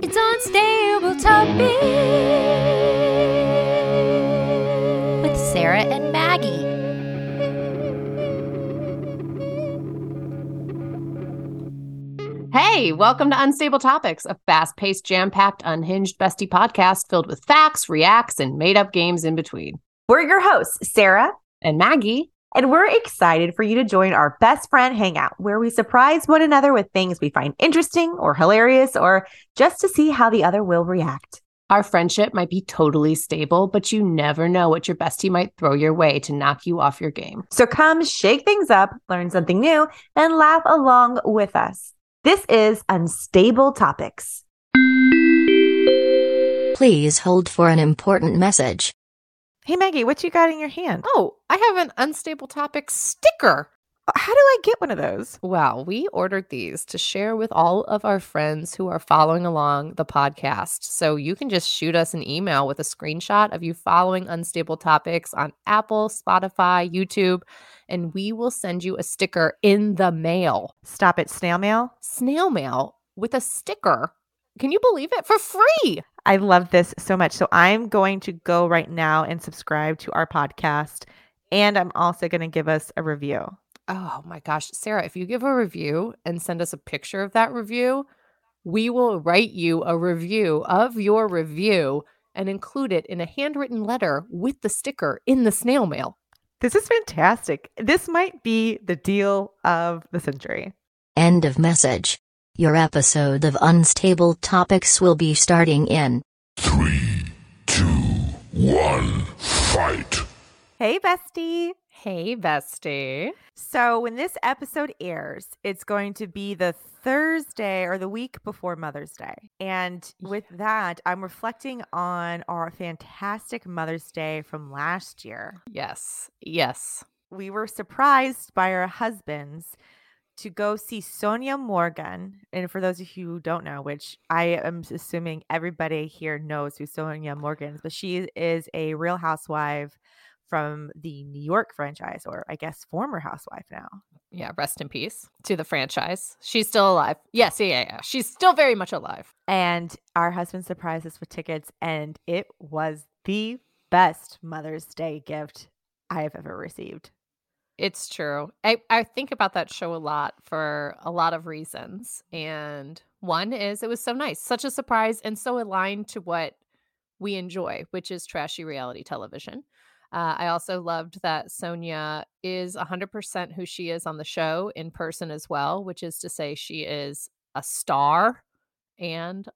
It's Unstable Topic with Sarah and Maggie. Hey, welcome to Unstable Topics, a fast paced, jam packed, unhinged bestie podcast filled with facts, reacts, and made up games in between. We're your hosts, Sarah And Maggie, and we're excited for you to join our best friend hangout where we surprise one another with things we find interesting or hilarious or just to see how the other will react. our friendship might be totally stable, but you never know what your bestie might throw your way to knock you off your game. So come shake things up, learn something new, and laugh along with us. This is Unstable Topics. Please hold for an important message. Hey Maggie, what you got in your hand? Oh, I have an unstable topic sticker. Uh, how do I get one of those? Well, we ordered these to share with all of our friends who are following along the podcast. So you can just shoot us an email with a screenshot of you following Unstable Topics on Apple, Spotify, YouTube, and we will send you a sticker in the mail. Stop it, snail mail. Snail mail with a sticker. Can you believe it? For free. I love this so much. So I'm going to go right now and subscribe to our podcast. And I'm also going to give us a review. Oh my gosh, Sarah, if you give a review and send us a picture of that review, we will write you a review of your review and include it in a handwritten letter with the sticker in the snail mail. This is fantastic. This might be the deal of the century. End of message. Your episode of Unstable Topics will be starting in Three, two, one, fight. Hey, bestie. Hey, bestie. So when this episode airs, it's going to be the Thursday or the week before Mother's Day. And with that, I'm reflecting on our fantastic Mother's Day from last year. Yes, yes. we were surprised by our husbands to go see Sonja Morgan. And for those of you who don't know, which I am assuming everybody here knows who Sonja Morgan is, but she is a real housewife from the New York franchise, or I guess former housewife now. Yeah, rest in peace to the franchise. She's still alive. Yes, yeah, yeah, yeah. She's still very much alive. And our husband surprised us with tickets, and it was the best Mother's Day gift I have ever received. It's true. I, I think about that show a lot for a lot of reasons. And one is it was so nice, such a surprise, and so aligned to what we enjoy, which is trashy reality television. Uh, I also loved that Sonja is 100% who she is on the show in person as well, which is to say, she is a star and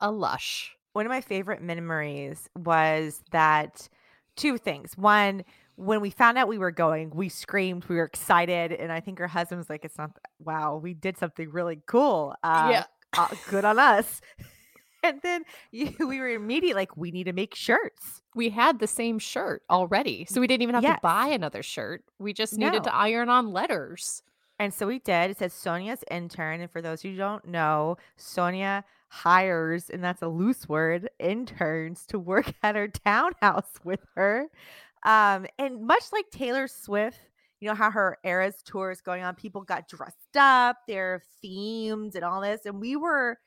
a lush. one of my favorite memories was that two things. One, when we found out we were going, we screamed, we were excited, and I think her husband was like, "It's not wow, we did something really cool. Uh, Yeah. uh, good on us." and then you, we were immediately like, "We need to make shirts." We had the same shirt already. So we didn't even have Yes. to buy another shirt. We just needed No. to iron on letters. And so we did. It says Sonja's intern, and for those who don't know, Sonja hires, and that's a loose word, interns to work at her townhouse with her. Um, and much like Taylor Swift, you know how her Eras tour is going on, people got dressed up, they're themed and all this, and we were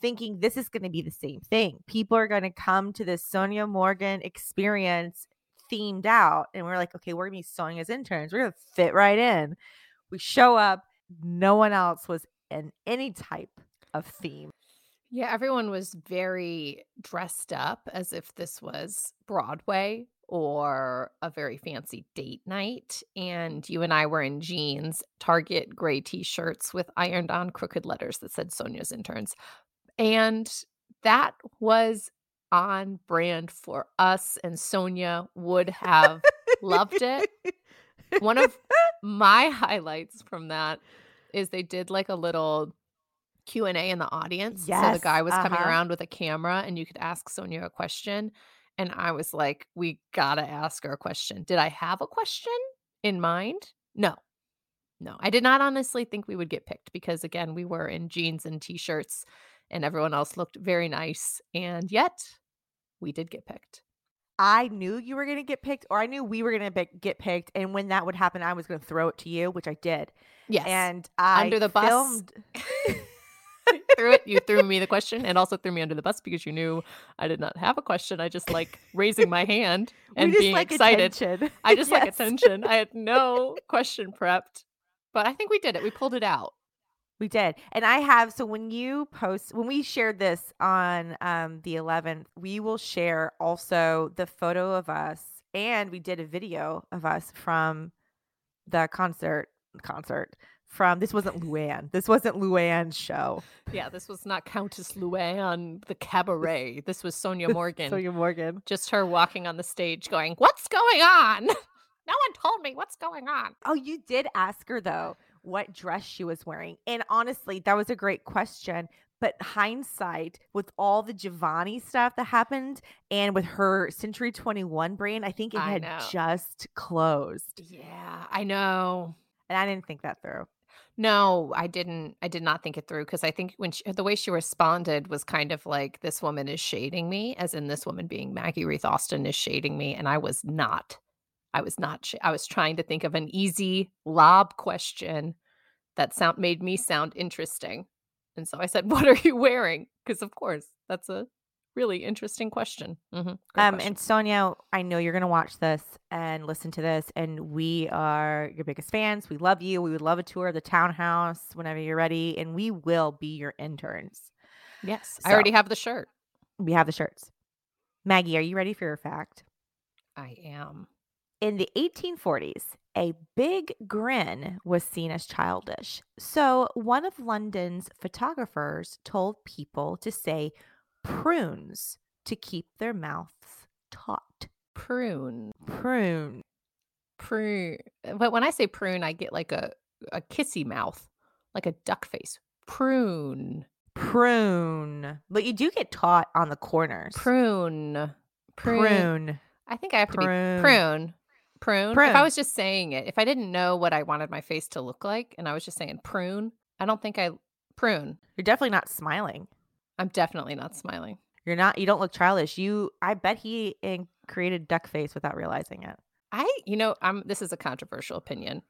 thinking this is going to be the same thing. People are going to come to this Sonja Morgan experience themed out, and we're like, okay, we're gonna be Sonja's interns. We're gonna fit right in. We show up, no one else was in any type of theme. Yeah, everyone was very dressed up as if this was Broadway or a very fancy date night. And you and I were in jeans, Target gray t shirts with ironed on crooked letters that said Sonja's interns. And that was on brand for us. And Sonja would have loved it. One of my highlights from that is they did like a little Q&A in the audience. So the guy was coming uh-huh. around with a camera and you could ask Sonja a question and I was like we got to ask her a question. Did I have a question in mind? No. No. I did not honestly think we would get picked because again, we were in jeans and t-shirts and everyone else looked very nice and yet we did get picked. I knew you were going to get picked, or I knew we were going to get picked. And when that would happen, I was going to throw it to you, which I did. Yes. And I Under the bus? filmed. threw it. You threw me the question and also threw me under the bus because you knew I did not have a question. I just like raising my hand and just being like excited. attention. I just like attention. I had no question prepped, but I think we did it. We pulled it out. We did. And I have so when you post when we shared this on um the 11th, we will share also the photo of us and we did a video of us from the concert concert from this wasn't Luann. This wasn't Luann's show. Yeah, this was not Countess Luann, the cabaret. This was Sonja Morgan. Sonja Morgan. just her walking on the stage going, What's going on? No one told me what's going on. Oh, you did ask her though what dress she was wearing. And honestly, that was a great question. But hindsight, with all the Giovanni stuff that happened and with her Century 21 brand, I think it I had know. just closed. Yeah, I know. And I didn't think that through. No, I didn't. I did not think it through because I think when she, the way she responded was kind of like, "This woman is shading me," as in this woman being Maggie Ruth Austin is shading me, and I was not. I was not. Sh- I was trying to think of an easy lob question that sound made me sound interesting, and so I said, "What are you wearing?" Because of course that's a really interesting question. hmm Um, and Sonja, I know you're gonna watch this and listen to this, and we are your biggest fans. We love you. We would love a tour of the townhouse whenever you're ready, and we will be your interns. yes, I already have the shirt. We have the shirts. Maggie, are you ready for your fact? I am. In the 1840s, a big grin was seen as childish. So, one of London's photographers told people to say prunes to keep their mouths taut. Prune. Prune. prune but when i say prune i get like a a kissy mouth like a duck face prune Prune. But you do get taut on the corners. prune prune, Prune. i think i have to Prune. be prune prune if i was just saying it if i didn't know what i wanted my face to look like and i was just saying prune i don't think i prune You're definitely not smiling. I'm definitely not smiling You're not, you don't look childish. You, I bet he in, created duck face without realizing it. i you know i'm this is a controversial opinion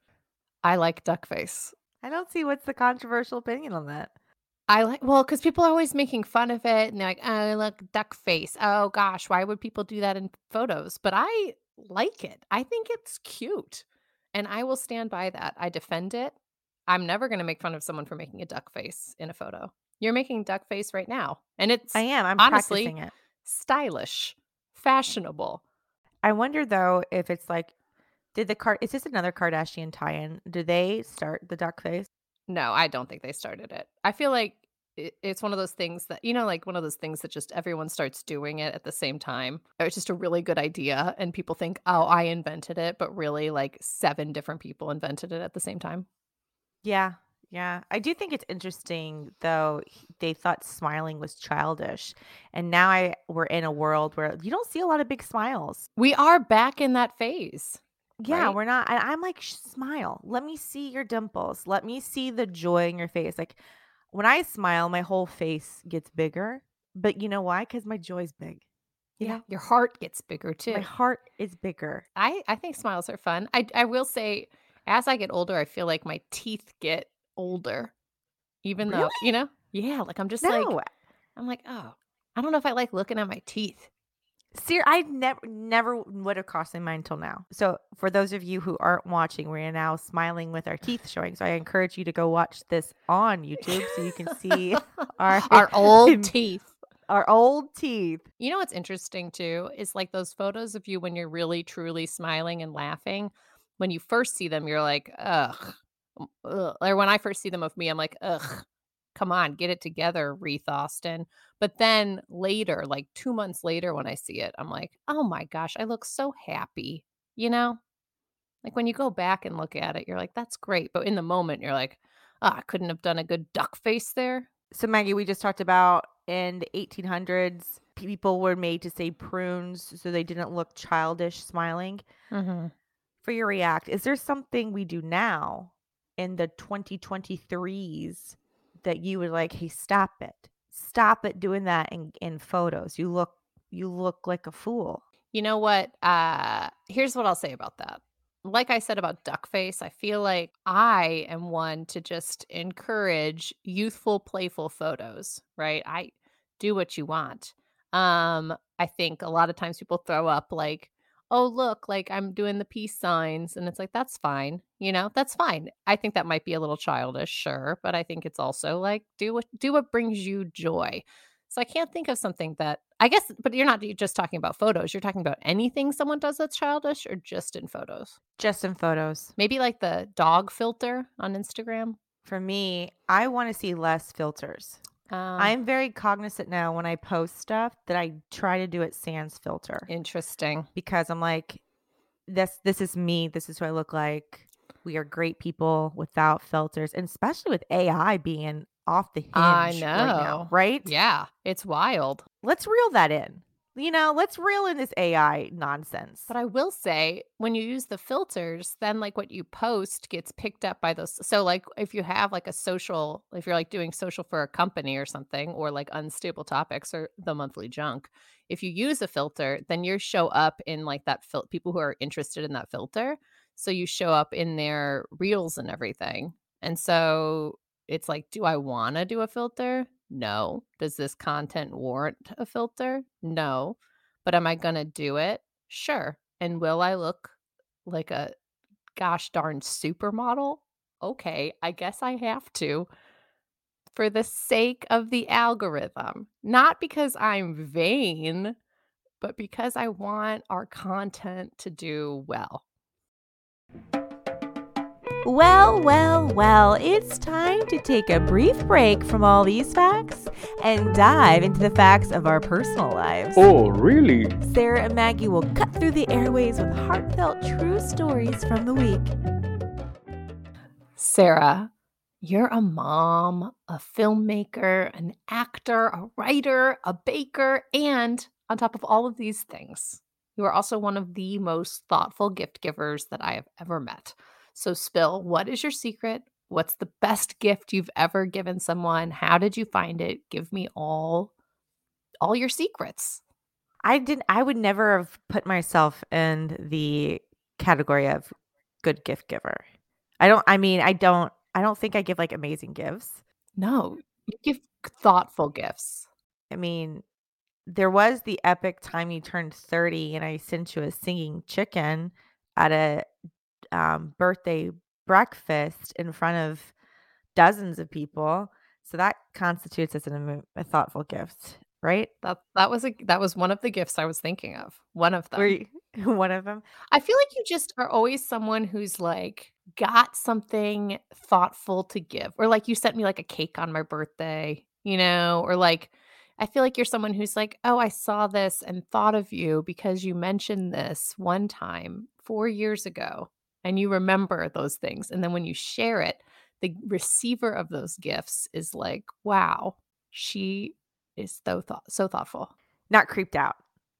i like duck face I don't see what's the controversial opinion on that. I like well because people are always making fun of it and they're like, "Oh, look, duck face." Oh gosh, why would people do that in photos? But I like it. I think it's cute, and I will stand by that. I defend it. I'm never going to make fun of someone for making a duck face in a photo. You're making duck face right now, and it's I am. I'm honestly- practicing it. stylish, fashionable. I wonder though if it's like, did the card? Is this another Kardashian tie-in? Do they start the duck face? No, I don't think they started it. I feel like it's one of those things that you know, like one of those things that just everyone starts doing it at the same time. Or It's just a really good idea, and people think, "Oh, I invented it," but really, like seven different people invented it at the same time. Yeah, yeah. I do think it's interesting though. They thought smiling was childish, and now I we're in a world where you don't see a lot of big smiles. We are back in that phase. Yeah, Right? we're not. I'm like, "Sh- smile. Let me see your dimples. Let me see the joy in your face. Like when I smile, my whole face gets bigger. But you know why? Because my joy's big. You know, your heart gets bigger too. my heart is bigger. I I think smiles are fun. I I will say, as I get older, I feel like my teeth get older, even though you know, yeah. Like I'm just No, like I'm like, oh, I don't know if I like looking at my teeth. Ser- I never never would have crossed my mind till now. So for those of you who aren't watching, we're now smiling with our teeth showing. So I encourage you to go watch this on YouTube so you can see our Our old teeth. our old teeth. You know what's interesting too is like those photos of you when you're really truly smiling and laughing. When you first see them, you're like, ugh. Ugh. Or when I first see them of me, I'm like, ugh. Come on, get it together, Ruth Austin. But then later, like two months later, when I see it, I'm like, oh my gosh, I look so happy. You know? Like when you go back and look at it, you're like, that's great. But in the moment, you're like, oh, I couldn't have done a good duck face there. So Maggie, we just talked about in the 1800s, people were made to say prunes so they didn't look childish smiling. Mm-hmm. For your react, is there something we do now in the 2023s that you were like, hey, stop it. Stop it doing that in, in photos. You look you look like a fool. You know what? Uh here's what I'll say about that. like I said about duck face, I feel like I am one to just encourage youthful, playful photos, right? I do what you want. Um, I think a lot of times people throw up like, oh, look, like I'm doing the peace signs. And it's like, that's fine. You know, that's fine. I think that might be a little childish, sure. But I think it's also like, do what do what brings you joy. So I can't think of something that I guess, but you're not just talking about photos. You're talking about anything someone does that's childish or just in photos. Just in photos. Maybe like the dog filter on Instagram. For me, I want to see less filters. Um, I'm very cognizant now when I post stuff that I try to do it sans filter interesting. because I'm like, this this is me. This is who I look like. We are great people without filters, and especially with AI being off the hinge I right now, know. right? Yeah, it's wild. Let's reel that in. You know, let's reel in this AI nonsense. But I will say, when you use the filters, then like what you post gets picked up by those. So, like, if you have like a social, if you're like doing social for a company or something, or like unstable topics or the monthly junk, if you use a filter, then you show up in like that fil- people who are interested in that filter. So you show up in their reels and everything. And so it's like, do I want to do a filter? No. Does this content warrant a filter? No. But am I going to do it? Sure. And will I look like a gosh darn supermodel? Okay, I guess I have to for the sake of the algorithm. Not because I'm vain, but because I want our content to do well. Well, well, well, it's time to take a brief break from all these facts and dive into the facts of our personal lives. Oh, really? Sarah and Maggie will cut through the airways with heartfelt true stories from the week. Sarah, you're a mom, a filmmaker, an actor, a writer, a baker, and on top of all of these things, you are also one of the most thoughtful gift givers that I have ever met. So, spill what is your secret? What's the best gift you've ever given someone? How did you find it? Give me all all your secrets. I didn't I would never have put myself in the category of good gift giver. I don't I mean, I don't I don't think I give like amazing gifts. No, you give thoughtful gifts. I mean, there was the epic time you turned 30 and I sent you a singing chicken at a um, birthday breakfast in front of dozens of people. So that constitutes as an, a thoughtful gift, right? That that was a that was one of the gifts I was thinking of. One of them. You, one of them? I feel like you just are always someone who's like got something thoughtful to give. Or like you sent me like a cake on my birthday, you know, or like I feel like you're someone who's like, "Oh, I saw this and thought of you because you mentioned this one time 4 years ago." And you remember those things. And then when you share it, the receiver of those gifts is like, "Wow, she is so thought so thoughtful." Not creeped out.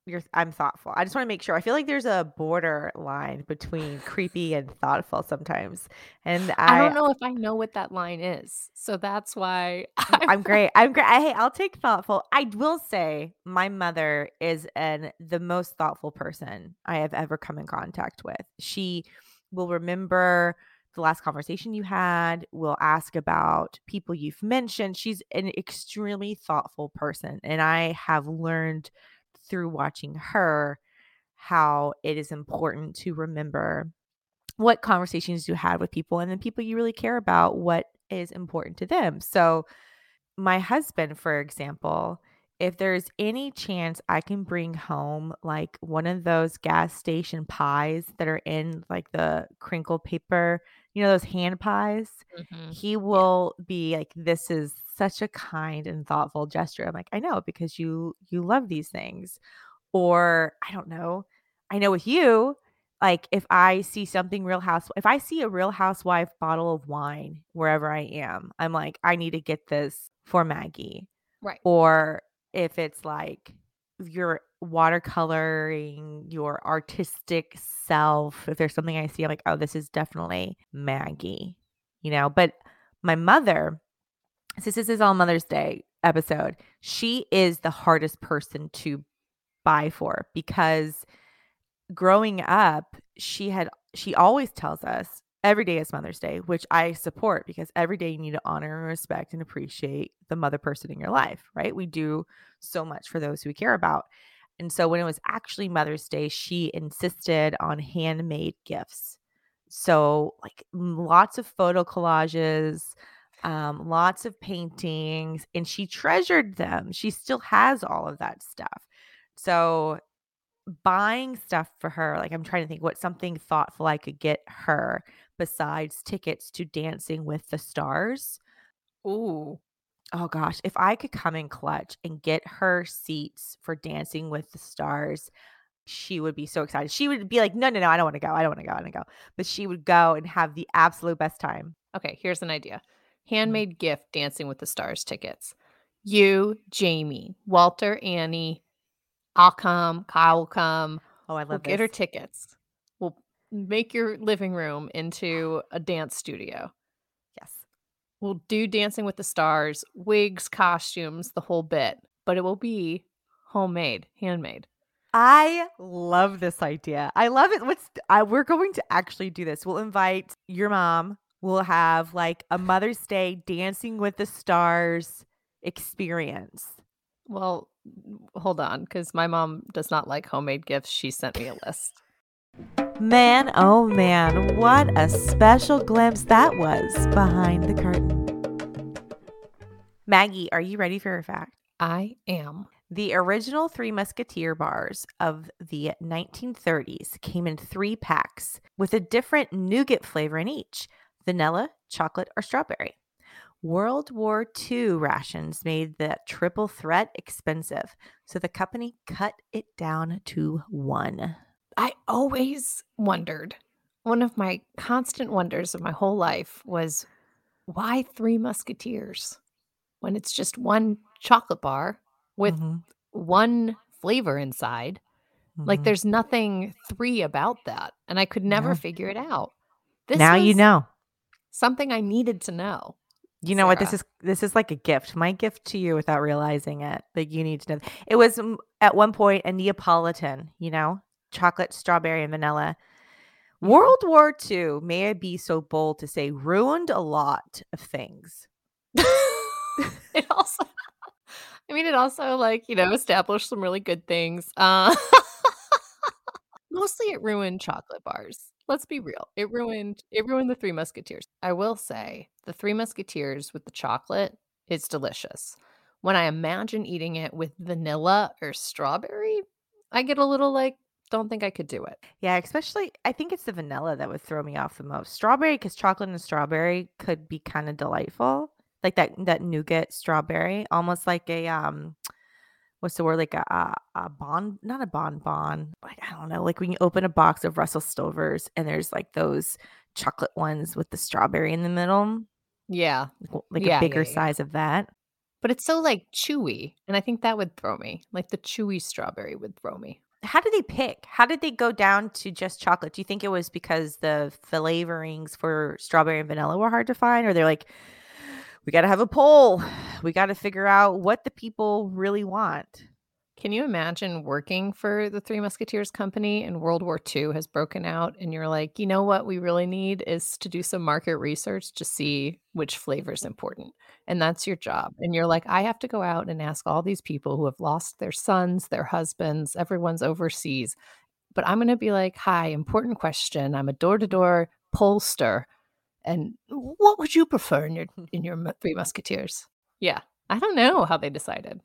You're, I'm thoughtful. I just want to make sure. I feel like there's a border line between creepy and thoughtful sometimes. And I, I don't know if I know what that line is. So that's why I'm, I'm great. I'm great. I, hey, I'll take thoughtful. I will say my mother is an the most thoughtful person I have ever come in contact with. She will remember the last conversation you had, will ask about people you've mentioned. She's an extremely thoughtful person. And I have learned through watching her how it is important to remember what conversations you had with people and the people you really care about, what is important to them. So, my husband, for example, if there's any chance I can bring home like one of those gas station pies that are in like the crinkle paper, you know, those hand pies, Mhm. he will be like, This is such a kind and thoughtful gesture. I'm like, I know because you you love these things. Or I don't know. I know with you, like if I see something real house if I see a real housewife bottle of wine wherever I am, I'm like, I need to get this for Maggie Right. or if it's like you're watercoloring your artistic self if there's something i see i'm like oh this is definitely maggie you know but my mother since this is all mother's day episode she is the hardest person to buy for because growing up she had she always tells us every day is Mother's Day, which I support because every day you need to honor and respect and appreciate the mother person in your life, right? We do so much for those who we care about. And so when it was actually Mother's Day, she insisted on handmade gifts. So, like lots of photo collages, um, lots of paintings, and she treasured them. She still has all of that stuff. So, buying stuff for her, like I'm trying to think what something thoughtful I could get her besides tickets to Dancing with the Stars. Ooh. Oh gosh, if I could come in clutch and get her seats for Dancing with the Stars, she would be so excited. She would be like, "No, no, no, I don't want to go. I don't want to go. I don't want to go." But she would go and have the absolute best time. Okay, here's an idea. Mm-hmm. Handmade gift Dancing with the Stars tickets. You, Jamie, Walter, Annie, I'll come, Kyle will come. Oh, I We'll love get her tickets. We'll make your living room into a dance studio. We'll do Dancing with the Stars, wigs, costumes, the whole bit, but it will be homemade, handmade. I love this idea. I love it. What's I, we're going to actually do this. We'll invite your mom. We'll have like a Mother's Day Dancing with the Stars experience. Well, hold on, because my mom does not like homemade gifts. She sent me a list. Man, oh man, what a special glimpse that was behind the curtain. Maggie, are you ready for a fact? I am. The original Three Musketeer bars of the 1930s came in three packs with a different nougat flavor in each vanilla, chocolate, or strawberry. World War II rations made the triple threat expensive, so the company cut it down to one. I always wondered. One of my constant wonders of my whole life was why three musketeers when it's just one chocolate bar with Mhm, one flavor inside? Like mhm. there's nothing three about that. And I could never No. figure it out. This now you know. something I needed to know. You know what this is? This is like a gift. My gift to you, without realizing it, that you need to know. It was at one point a Neapolitan. You know, chocolate, strawberry, and vanilla. World War II, may I be so bold to say, ruined a lot of things. it also I mean it also like, you know, established some really good things. Uh mostly it ruined chocolate bars. Let's be real. It ruined it ruined the Three Musketeers. I will say, the Three Musketeers with the chocolate is delicious. When I imagine eating it with vanilla or strawberry, I get a little like don't think I could do it. Yeah, especially I think it's the vanilla that would throw me off the most. Strawberry, because chocolate and strawberry could be kind of delightful, like that that nougat strawberry, almost like a um, what's the word? Like a a, a bon, not a bonbon. Like I don't know, like when you open a box of Russell Stovers and there's like those chocolate ones with the strawberry in the middle, Yeah. like, like Yeah, a bigger yeah, yeah. size of that. But it's so like chewy. And I think that would throw me. Like the chewy strawberry would throw me. How did they pick? How did they go down to just chocolate? Do you think it was because the flavorings for strawberry and vanilla were hard to find, or they're like, we got to have a poll. We got to figure out what the people really want. Can you imagine working for the Three Musketeers company and World War II has broken out and you're like, you know what we really need is to do some market research to see which flavor is important. And that's your job. And you're like, I have to go out and ask all these people who have lost their sons, their husbands, everyone's overseas. But I'm going to be like, hi, important question. I'm a door to door pollster. And what would you prefer in your in your Three Musketeers? Yeah, I don't know how they decided.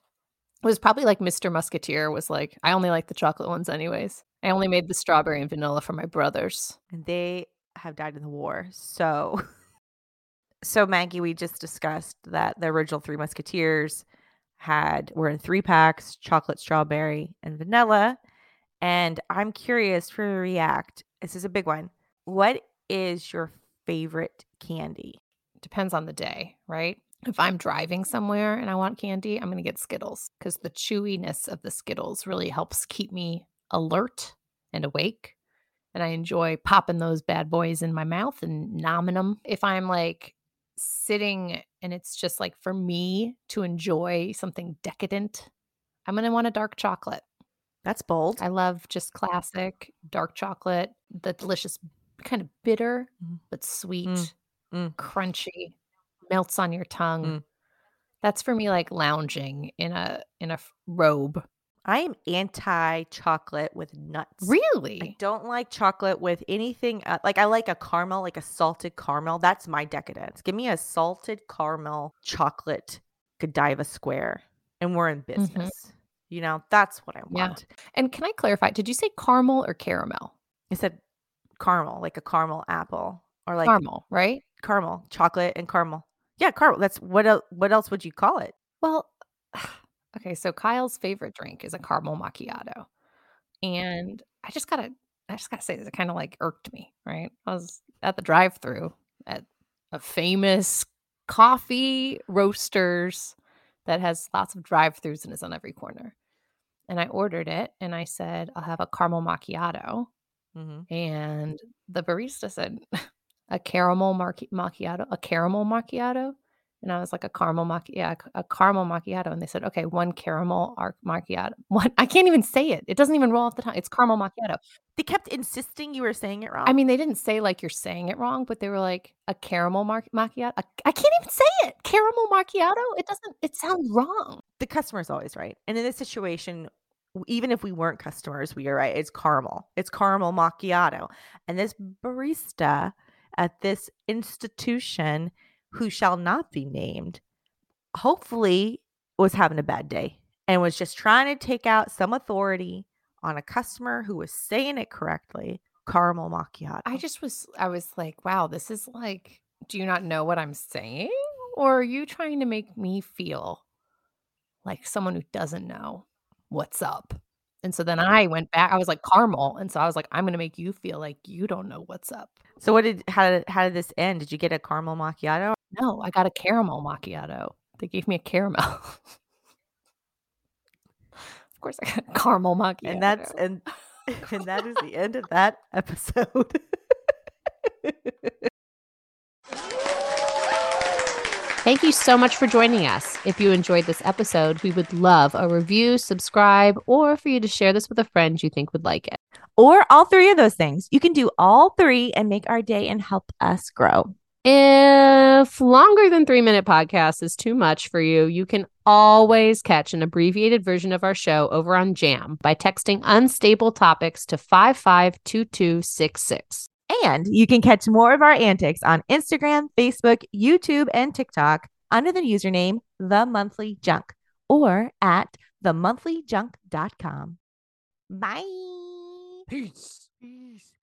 It was probably like Mr. Musketeer was like, I only like the chocolate ones anyways. I only made the strawberry and vanilla for my brothers. And they have died in the war. So, so Maggie, we just discussed that the original Three Musketeers had were in three packs: chocolate, strawberry, and vanilla. And I'm curious for react. This is a big one. What is your favorite candy? Depends on the day, right? If I'm driving somewhere and I want candy, I'm going to get Skittles because the chewiness of the Skittles really helps keep me alert and awake. And I enjoy popping those bad boys in my mouth and nomming them. If I'm like sitting and it's just like for me to enjoy something decadent, I'm going to want a dark chocolate. That's bold. I love just classic dark chocolate, the delicious kind of bitter Mm. but sweet, mm. crunchy, melts on your tongue. Mm. That's for me like lounging in a in a robe. I am anti chocolate with nuts. Really? I don't like chocolate with anything. Uh, like I like a caramel, like a salted caramel. That's my decadence. Give me a salted caramel chocolate Godiva square, and we're in business. You know, that's what I Yeah. want. And can I clarify? Did you say caramel or caramel? I said caramel, like a caramel apple, or like caramel, right? caramel, chocolate and caramel. Yeah, caramel. That's what. El- what else would you call it? Well, okay, so Kyle's favorite drink is a caramel macchiato. And I just gotta I just gotta say this, it kind of like irked me, right? I was at the drive-through at a famous coffee roasters that has lots of drive-throughs and is on every corner. And I ordered it and I said, I'll have a caramel macchiato. Mm-hmm. And the barista said, a caramel marchi- macchiato, a caramel macchiato. And I was like, a caramel macchiato, yeah, a caramel macchiato. And they said, okay, one caramel arc macchiato. One, I can't even say it. It doesn't even roll off the tongue. It's caramel macchiato. They kept insisting you were saying it wrong. I mean, they didn't say like you're saying it wrong, but they were like a caramel mar- macchiato. I can't even say it. Caramel macchiato. It doesn't. It sounds wrong. the customer's always right. And in this situation, w- even if we weren't customers, we are right. It's caramel. It's caramel macchiato. And this barista at this institution who shall not be named, hopefully was having a bad day and was just trying to take out some authority on a customer who was saying it correctly. Caramel macchiato. I just was. I was like, wow, this is like. Do you not know what I'm saying, or are you trying to make me feel like someone who doesn't know what's up? And so then I went back. I was like caramel, and so I was like, I'm going to make you feel like you don't know what's up. so what did how did how did this end? Did you get a caramel macchiato? No, I got a caramel macchiato. They gave me a caramel. of course, I got a caramel macchiato. and that's and and that is the end of that episode. Thank you so much for joining us. If you enjoyed this episode, we would love a review, subscribe, or for you to share this with a friend you think would like it. Or all three of those things. You can do all three and make our day and help us grow. If longer than three minute podcast is too much for you, you can always catch an abbreviated version of our show over on Jam by texting unstable topics to 552266. And you can catch more of our antics on Instagram, Facebook, YouTube, and TikTok under the username The Monthly Junk or at themonthlyjunk.com. Bye. Peace. Peace.